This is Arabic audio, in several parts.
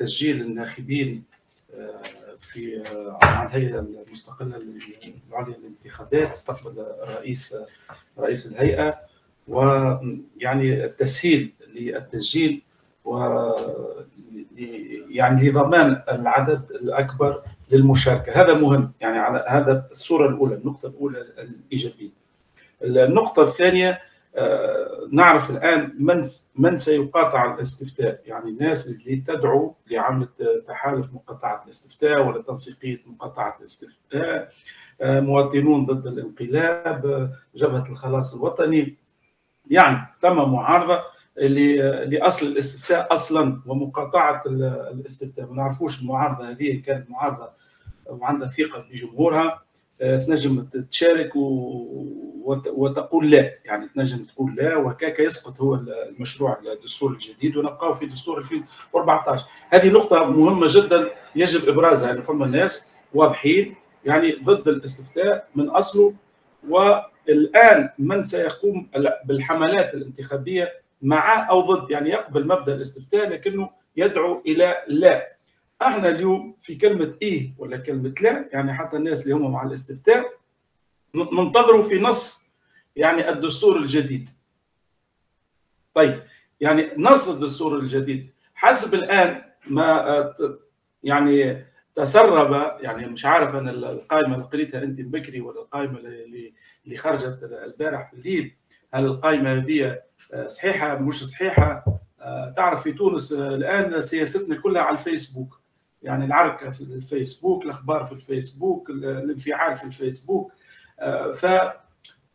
تسجيل الناخبين في عن الهيئة المستقلة العليا للانتخابات استقبل رئيس رئيس الهيئة ويعني التسهيل للتسجيل و يعني لضمان العدد الأكبر للمشاركة. هذا مهم يعني على هذا الصورة الأولى النقطة الأولى الإيجابية. النقطة الثانية نعرف الآن من من سيقاطع الاستفتاء. يعني الناس اللي تدعو لعمل تحالف مقاطعة الاستفتاء ولا تنسيقية مقاطعة الاستفتاء مواطنون ضد الانقلاب جبهة الخلاص الوطني. يعني تم معارضة لأصل الاستفتاء أصلا ومقاطعة الاستفتاء. ما نعرفوش المعارضة هذه كانت معارضة وعندها ثقة بجمهورها. تنجم تشارك وتقول لا. يعني تنجم تقول لا وهكاك يسقط هو المشروع الدستور الجديد ونبقاو في دستور 2014 هذه نقطة مهمة جدا يجب ابرازها يعني فما ناس واضحين يعني ضد الاستفتاء من أصله. والآن من سيقوم بالحملات الانتخابية مع أو ضد؟ يعني يقبل مبدأ الاستفتاء لكنه يدعو إلى لا. إحنا اليوم في كلمة إيه ولا كلمة لا؟ يعني حتى الناس اللي هم مع الاستفتاء ننتظروا في نص يعني الدستور الجديد. طيب يعني نص الدستور الجديد. حسب الآن ما يعني تسرب يعني مش عارف أنا القائمة اللي قريتها أنت بكري ولا القائمة اللي خرجت البارح في الليل هل القائمة هذه صحيحة مش صحيحة؟ تعرف في تونس الآن سياستنا كلها على الفيسبوك. يعني العركة في الفيسبوك الأخبار في الفيسبوك الانفعال في الفيسبوك. ف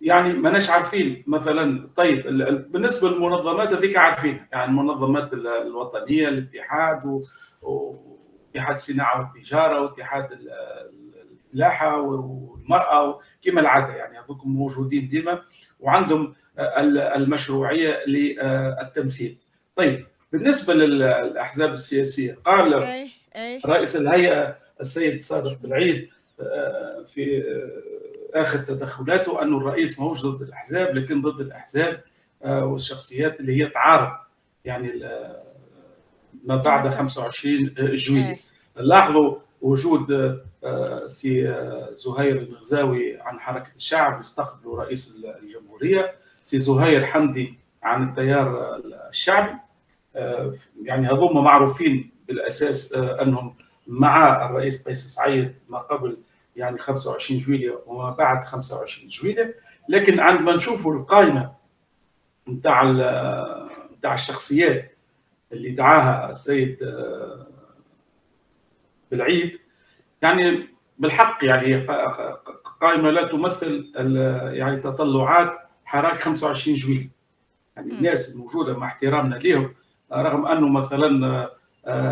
يعني ماناش عارفين. مثلا طيب بالنسبة للمنظمات هذيك عارفين. يعني المنظمات الوطنية الاتحاد واتحاد الصناعة والتجارة واتحاد الفلاحه والمرأة كما العادة يعني هذوك موجودين ديما وعندهم المشروعية للتمثيل. طيب بالنسبة للاحزاب السياسية قال رئيس الهيئة السيد صادق بالعيد في آخر تدخلاته أنه الرئيس ماهوش ضد الأحزاب لكن ضد الأحزاب والشخصيات اللي هي تعارض. يعني ما بعد 25 جويلية لاحظوا وجود سي زهير المغزاوي عن حركة الشعب يستقبلوا رئيس الجمهورية. سي زهير حمدي عن التيار الشعبي. يعني هذوما معروفين بالأساس أنهم مع الرئيس قيس سعيد ما قبل يعني 25 جويلية وما بعد 25 جويلية. لكن عندما نشوفوا القائمة نتاع نتاع الشخصيات اللي دعاها السيد بالعيد يعني بالحق يعني قائمة لا تمثل يعني تطلعات حراك 25 جويلية. يعني الناس الموجودة مع احترامنا لهم رغم أنه مثلا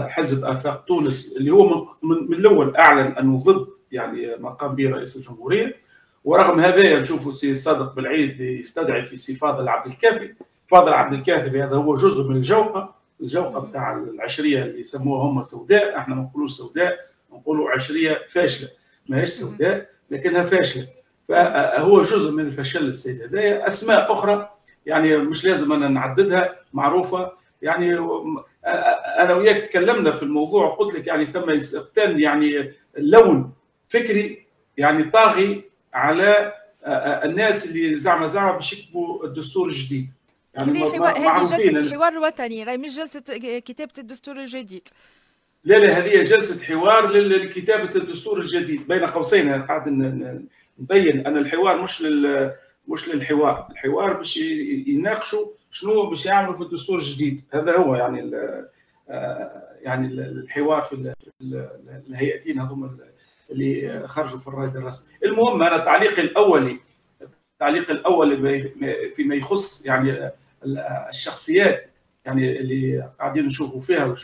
حزب آفاق تونس اللي هو من, من الأول أعلن انه ضد يعني ما قام به رئيس الجمهورية. ورغم هذا نشوفوا سي صادق بالعيد يستدعي في سي فاضل عبد الكافي. فاضل عبد الكافي هذا هو جزء من الجوقة. الجوقة بتاع العشرية اللي يسموها هم سوداء. إحنا ما نقولوش سوداء نقولوا عشرية فاشلة. ما هيش سوداء لكنها فاشلة. فهو جزء من الفشل السيد. هدايا أسماء أخرى يعني مش لازم أنا نعددها معروفة. يعني أنا وياك تكلمنا في الموضوع قلت لك يعني ثم يقتن يعني لون فكري يعني طاغي على الناس اللي زعما زعما باش يكتبوا الدستور الجديد. يعني هذه جلسة الحوار الوطني راهي مش جلسة كتابة الدستور الجديد. لا لا هذه جلسة حوار لكتابة الدستور الجديد بين قوسين. قاعد نبين أن الحوار مش لل مش للحوار. الحوار باش يناقشوا شنو باش يعملوا في الدستور الجديد؟ هذا هو يعني ال يعني الحوار في الهيئتين هذوما اللي خرجوا في الرائد الرسمي. المهم أنا تعليقي الأولي التعليق الأولي فيما يخص يعني الشخصيات يعني اللي قاعدين نشوفوا فيها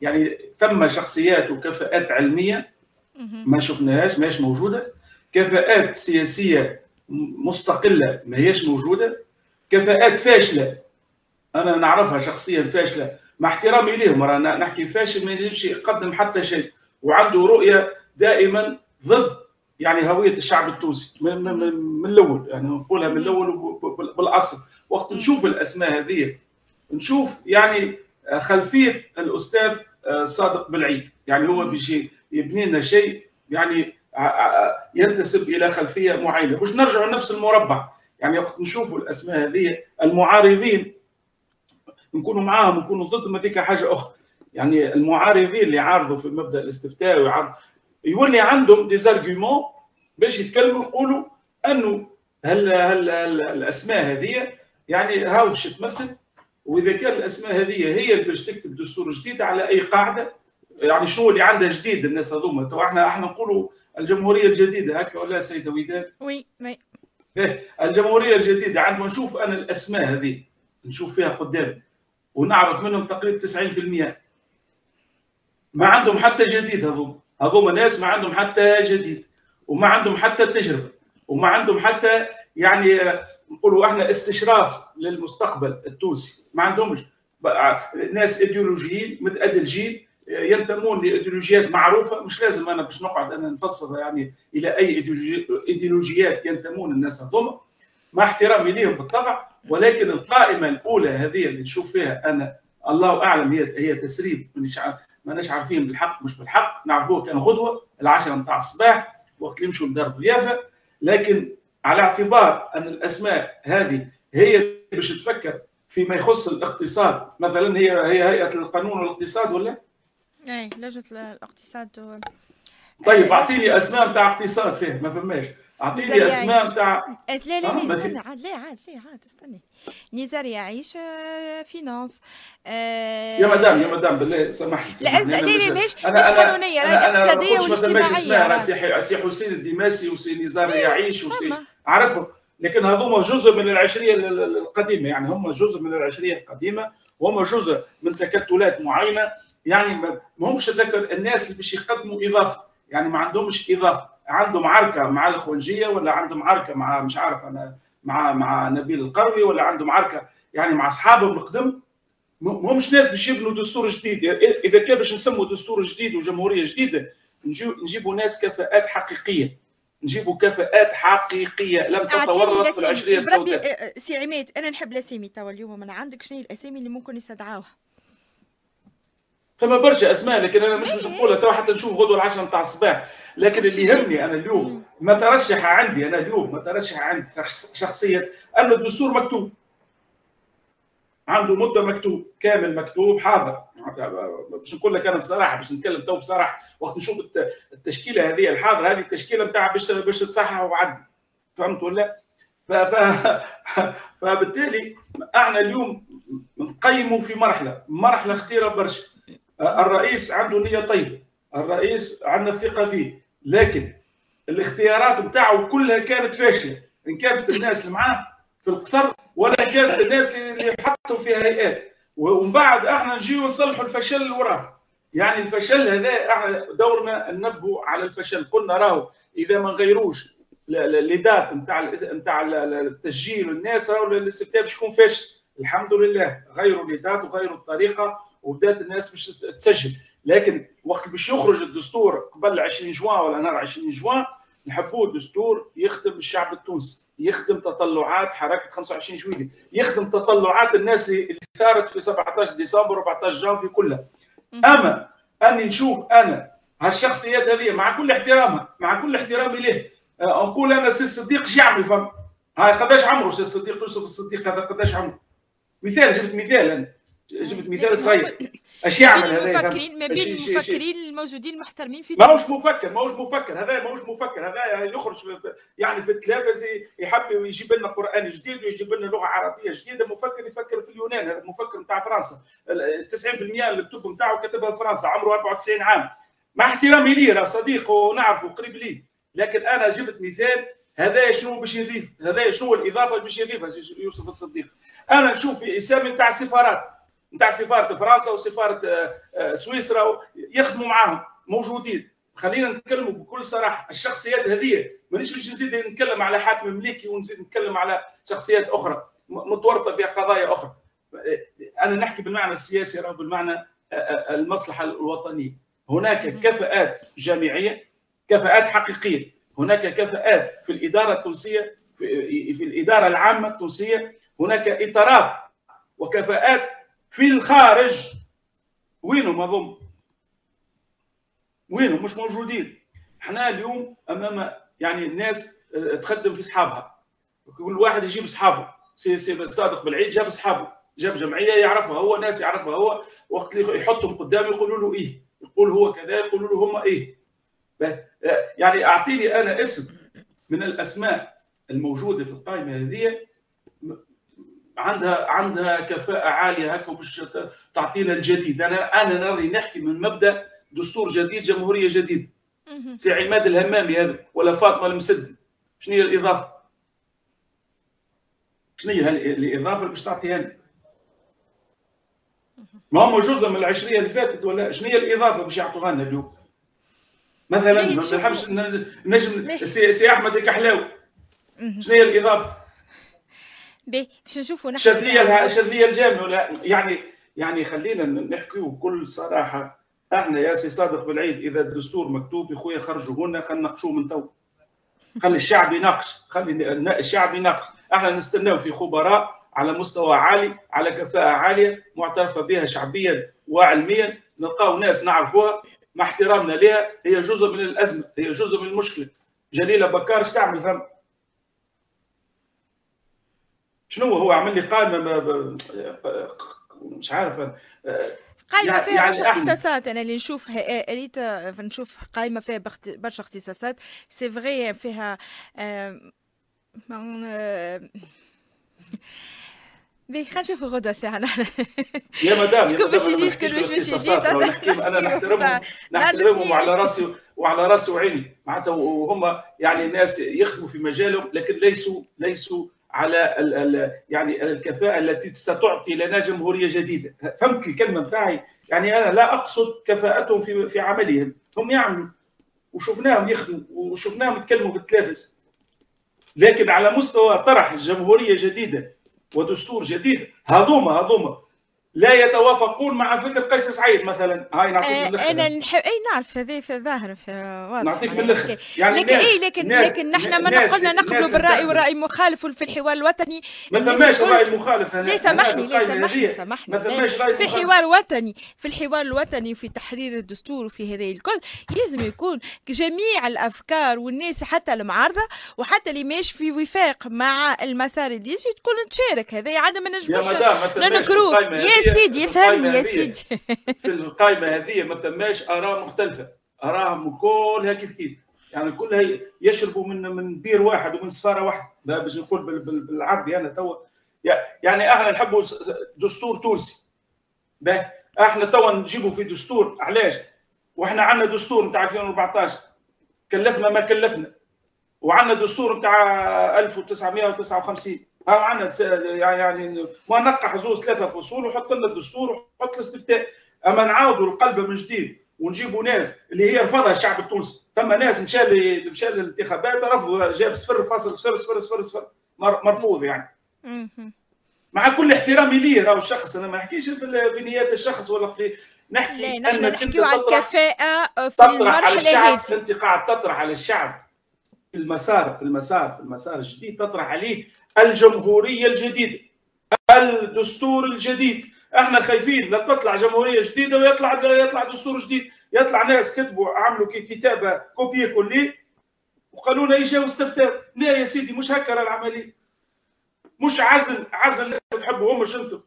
يعني ثم شخصيات وكفاءات علمية ما شفناهاش ما هيش موجودة. كفاءات سياسية مستقلة ما هيش موجودة. كفاءات فاشلة. أنا نعرفها شخصيا فاشلة. مع احترامي لهم رانا نحكي فاشل ما يجيش يقدم حتى شيء. وعنده رؤية دائما ضد يعني هوية الشعب التونسي. من, من, من الأول يعني نقولها من الأول بالأصل. وقت نشوف الأسماء هذه نشوف يعني خلفية الأستاذ صادق بالعيد. يعني هو بيجي يبني لنا شيء يعني ينتسب إلى خلفية معينة. باش نرجعوا لنفس المربع. يعني وقت نشوفوا الأسماء هذه المعارضين. نكونوا معاهم نكونوا ضدهم هذيك حاجة أخرى يعني المعارضين اللي يعارضوا في مبدأ الاستفتاء ويعارض يولي عندهم ديزارجيومون باش يتكلموا يقولوا أنه هل, هل الأسماء هذه يعني هاو باش تمثل وإذا كان الأسماء هذه هي اللي باش تكتب دستور جديد على أي قاعدة يعني شنو اللي عندها جديد الناس هذوما. تو إحنا إحنا نقولوا الجمهورية الجديدة هكا ولا سيدة وداد؟ oui oui. الجمهورية الجديدة عندما نشوف أنا الأسماء هذه نشوف فيها قدام ونعرف منهم تقريبا 90% ما عندهم حتى جديد هذوما. هذوما ناس ما عندهم حتى جديد وما عندهم حتى تجربة وما عندهم حتى يعني نقولوا إحنا استشراف للمستقبل التونسي. ما عندهمش. ناس إيديولوجيين متأدلجين ينتمون لإيديولوجيات معروفة مش لازم أنا باش نقعد أنا نفسر يعني إلى أي إيديولوجيات ينتمون الناس هذوما. مع احترامي لهم بالطبع ولكن القائمة الأولى هذه اللي نشوف فيها أنا الله أعلم هي هي تسريب ماناش عارفين بالحق مش بالحق. نعرفوه كان غدوة العشرة نتاع الصباح وقت اللي لدار ضيافه لكن على اعتبار أن الأسماء هذه هي باش تفكر فيما يخص الاقتصاد مثلا هي هي هيئة القانون والاقتصاد ولا؟ اي لجنه الاقتصاد طيب اعطيني أسماء نتاع اقتصاد فيه ما فماش اعطيني أسماء نتاع لا لا لا استنى عاد لا عاد لا عاد استني نزار يعيش finance آه يا مدام يا مدام بالله سامحني لا لا لا مش مش قانونية راهي اقتصادية واجتماعية. سي سي حسين الدماسي وسي نزار يعيش وسي عرفهم لكن هذوما جزء من العشرية القديمة يعني هم جزء من العشرية القديمة وهم جزء من تكتلات معينة. يعني ما همش هذاك الناس اللي باش يقدموا إضافة. يعني ما عندهمش إضافة. عندهم عركة مع الاخوانجيه ولا عندهم عركة مع مش عارف أنا مع مع نبيل القروي ولا عندهم عركة يعني مع أصحابهم القدم؟ همش ناس باش يبنوا دستور جديد. اذا كان باش نسموا دستور جديد وجمهورية جديدة نجيبوا ناس كفاءات حقيقية. نجيبوا كفاءات حقيقية لم تتورط في العشرية السوداء. سي عماد أنا نحب الاسامي توا اليوم. من عندك شنو الأسامي اللي ممكن يستدعوها؟ فما برشا أسماء لكن أنا مش باش نقولها تو حتى نشوف غدوة العشرة نتاع الصباح. لكن اللي يهمني أنا اليوم ما ترشح عندي أنا اليوم ما ترشح عندي شخصيا ان الدستور مكتوب. عنده مدة مكتوب كامل مكتوب حاضر. باش نقول لك أنا بصراحة باش نتكلم تو بصراحة. وقت نشوف التشكيلة هذه الحاضره هذه التشكيلة نتاع باش باش تصحح وعدي فهمت ولا؟ ف... ف... فبالتالي إحنا اليوم نقيموا في مرحلة مرحلة خطيرة برشا. الرئيس عنده نيه طيبه الرئيس عندنا ثقة فيه لكن الاختيارات بتاعه كلها كانت فاشلة. إن كانت الناس اللي معاه في القصر ولا كانت الناس اللي حطوا فيها هيئات. ومن بعد إحنا نجيو نصلحوا الفشل اللي وراه. يعني الفشل هذا إحنا دورنا ننبهوا على الفشل. قلنا راهو إذا ما نغيروش لدات نتاع نتاع التسجيل والناس راهو الاستفتاء باش يكون فاشل. الحمد لله غيروا لدات وغيروا الطريقة. وبدات الناس باش تسجل. لكن وقت باش يخرج الدستور قبل 20 جوان ولا نهار 20 جوان نحبوا الدستور يخدم الشعب التونسي يخدم تطلعات حركة 25 جويليه يخدم تطلعات الناس اللي ثارت في 17 ديسمبر و14 جانفي كلها. أما أني نشوف أنا هالشخصيات هذه مع كل احترامها مع كل احترامي له نقول أنا سي الصديق إيش يعمل فهم هاي قداش عمره سي الصديق يوسف الصديق هذا؟ قداش عمره؟ مثال جبت مثال أنا. جبت مثال صغير. إيش يعمل هذا المفكرين ما بين المفكرين الموجودين المحترمين في ماهوش مفكر ماهوش مفكر. هذا ماهوش مفكر. هذا يخرج يعني في التلفزه يحب يجيب لنا قرآن جديد ويجيب لنا لغة عربية جديدة. مفكر يفكر في اليونان. هذا المفكر نتاع فرنسا. 90% الكتب نتاعو كتبها في فرنسا عمره 94 عام. مع احترامي ليه راه صديق ونعرفه قريب لي لكن أنا جبت مثال هذا شنو باش يضيف؟ هذا شنو الإضافة باش يضيفها يوسف الصديق؟ أنا نشوف في اسامي نتاع سفارات نتاع سفارة فرنسا وسفارة سويسرا يخدموا معاهم موجودين. خلينا نتكلموا بكل صراحة الشخصيات هذه مانيش باش نزيد نتكلم على حاتم مليكي ونزيد نتكلم على شخصيات أخرى متورطة في قضايا أخرى. أنا نحكي بالمعنى السياسي أو بالمعنى المصلحة الوطنية. هناك كفاءات جامعية كفاءات حقيقية. هناك كفاءات في الإدارة التونسية في الإدارة العامة التونسية. هناك إطارات وكفاءات في الخارج. وينهم اظن وينهم مش موجودين. إحنا اليوم أمام يعني الناس تخدم في اصحابها كل واحد يجيب اصحابه سي سي صادق بالعيد جاب اصحابه جاب جمعية يعرفها هو ناس يعرفها هو. وقت اللي يحطهم قدامه يقولوا له إيه؟ يقول هو كذا يقولوا له هم إيه؟ يعني أعطيني أنا اسم من الأسماء الموجودة في القائمة هذه. عندها عندها كفاءة عالية هكا باش تعطينا الجديد أنا أنا نري نحكي من مبدأ دستور جديد جمهورية جديده سي عماد الهمامي هذا ولا فاطمة المسدي شنو هي الإضافة؟ شنو هي الإضافة اللي باش تعطيها لنا؟ ما هم جزء من العشرية اللي فاتت ولا شنو هي الإضافة باش يعطوها لنا اليوم؟ مثلا ما نحبش نجم سي أحمد الكحلاوي شنو هي الإضافة؟ باهي باش نشوفوا نحن شذيه شذيه الجامع ولا يعني يعني خلينا نحكيو بكل صراحة. إحنا يا سي صادق بالعيد. إذا الدستور مكتوب يا خويا خرجوا لنا خلينا نناقشوه من تو. خلي الشعب يناقش. خلي الشعب يناقش. إحنا نستناو في خبراء على مستوى عالي على كفاءة عالية معترفة بها شعبيا وعلميا. نلقاو ناس نعرفوها. مع احترامنا لها هي جزء من الأزمة. هي جزء من المشكلة. جليلة بكار تعمل فهم شنو هو؟ عمل لي قائمة مش عارف. قائمة يعني فيها يعني برشا اختصاصات. أنا اللي نشوف ريت نشوف قائمة فيها برشا اختصاصات. c'est vrai فيها بي خلينا نشوفوا ساعة. نحن يا مدام شكون باش يجي شكون باش باش يجي؟ أنا نحترمهم. نحترمهم وعلى راسي وعلى راسي وعيني. معناتها وهم يعني ناس يخدموا في مجالهم لكن ليسوا ليسوا على ال ال يعني الكفاءة التي ستعطي لنا جمهورية جديدة. فهمت الكلمة بتاعي؟ يعني أنا لا أقصد كفاءتهم في في عملهم. هم يعملوا. وشفناهم يخدموا. وشفناهم يتكلموا في لكن على مستوى طرح جمهوريه جديدة ودستور جديد هذوما هذوما. لا يتوافقون مع فكر قيس سعيد مثلا. هاي نعطيك آه من أنا نحب اي نعرف هذا في الظاهر في واضح. نعطيك من الآخر يعني لكن اي لكن ناس لكن نحن ما قلنا نقبلوا بالرأي والراي مخالف في الحوار الوطني. ما ثماش رأي مخالف ليه سامحني ليه سامحني سامحني في حوار وطني في الحوار الوطني وفي تحرير الدستور وفي هذا الكل لازم يكون جميع الأفكار والناس حتى المعارضة وحتى اللي ماشي في وفاق مع المسار اللي يجي تكون تشارك هذا عاد ما نجموش ننكروه سيدي فهمني يا سيدي في القائمه هذه ما ثماش آراء مختلفة. اراهم كلها كيف كيف. يعني كلها يشربوا من من بير واحد ومن سفارة واحدة. باش نقول بالعربي أنا توا. يعني إحنا نحبوا دستور تونسي. أحنا توا نجيبوا في دستور. علاش؟ وإحنا عندنا دستور نتاع 2014 كلفنا ما كلفنا. وعندنا دستور نتاع 1959 ها عندنا يعني ونقح زوز ثلاثة فصول وحط لنا الدستور وحط الاستفتاء أما نعاودوا القلب من جديد ونجيبوا ناس اللي هي رفضها الشعب التونسي. ثم ناس مشى مشى للانتخابات رفضوا جاب صفر فاصل صفر صفر صفر صفر مرفوض يعني. مع كل احترامي ليه راهو الشخص أنا ما نحكيش في نيات الشخص ولا في نحكي لا نحن نحكيو على الكفاءة في المرحلة هذه. انت قاعد تطرح على الشعب. في المسار في المسار في المسار الجديد تطرح عليه. الجمهورية الجديدة الدستور الجديد. إحنا خايفين لا تطلع جمهورية جديدة ويطلع يطلع دستور جديد. يطلع ناس كتبوا عملوا كتابه كوبي وقالوا لنا يجاو استفتاء لا يا سيدي مش هكا العملية. مش عزل عزل اللي تحبوا مش أنتم.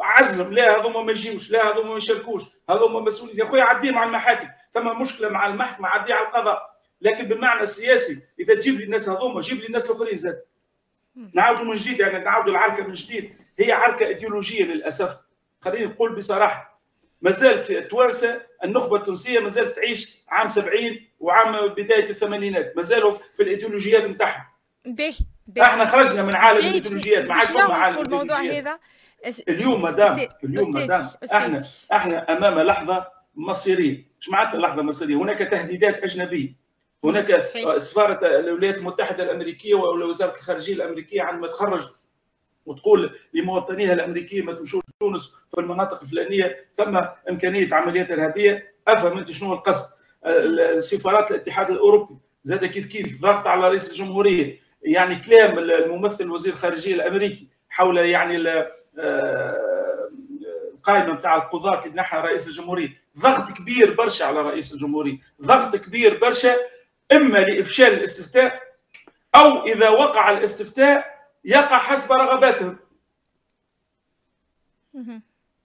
عزلهم. لا هذوما ما يجيوش. لا هذوما ما يشاركوش. هذوما مسؤولين. يا خويا عديه مع المحاكم. ثم مشكلة مع المحكمة عديه على القضاء. لكن بالمعنى السياسي إذا تجيب لي الناس هذوما جيب لي الناس الآخرين زاد. نعاودوا من جديد يعني نعاودوا العركة من جديد. هي عركة إيديولوجية للأسف. خليني نقول بصراحة ما زالت التوانسه النخبة التونسية ما زالت تعيش عام 70 وعام بداية الثمانينات. ما زالوا في الإيديولوجيات نتاعهم. به إحنا خرجنا من عالم الإيديولوجيات ما عادش فما عالم الموضوع هذا. اليوم مدام اليوم مدام إحنا إحنا أمام لحظة مصيرية. إيش معناتها لحظة مصيرية. هناك تهديدات أجنبية. هناك سفاره الولايات المتحدة الأمريكية ووزاره الخارجية الأمريكية عندما تخرج وتقول لمواطنيها الامريكيين ما تمشوش تونس في المناطق الفلانية ثم إمكانية عمليات ارهابيه أفهم أنت شنو القصد. سفارات الاتحاد الأوروبي. زاد كيف كيف ضغط على رئيس الجمهورية. يعني كلام الممثل وزير الخارجية الأمريكي حول يعني القائمه نتاع القضاة اللي نحى رئيس الجمهورية. ضغط كبير برشا على رئيس الجمهورية. ضغط كبير برشا إما لإفشال الاستفتاء أو إذا وقع الاستفتاء يقع حسب رغباتهم.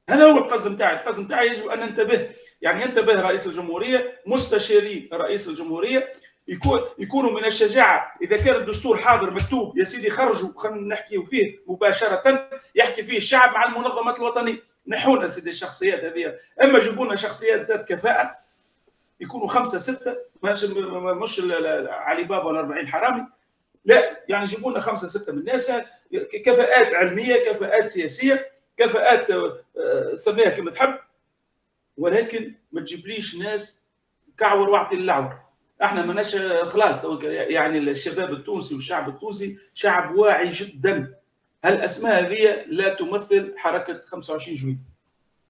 هذا هو القصد نتاعي القصد نتاعي يجب أن ننتبه يعني ينتبه رئيس الجمهورية مستشاري رئيس الجمهورية يكون يكونوا من الشجاعة. إذا كان الدستور حاضر مكتوب يا سيدي خرجوا خلينا نحكي فيه مباشرة يحكي فيه الشعب مع المنظمات الوطنية. نحونا سيدي الشخصيات هذه. أما جيبوا لنا شخصيات ذات كفاءة يكونوا خمسة ستة مش مش علي بابا ولا 40 حرامي. لا يعني جيبوا لنا خمسة ستة من الناس. كفاءات علمية كفاءات سياسية كفاءات آه، سميها كما تحب. ولكن ما تجيبليش ناس كعور واعطي اللعور إحنا ماناش خلاص. يعني الشباب التونسي والشعب التونسي شعب واعي جدا. هالأسماء هذه لا تمثل حركة 25 جويليه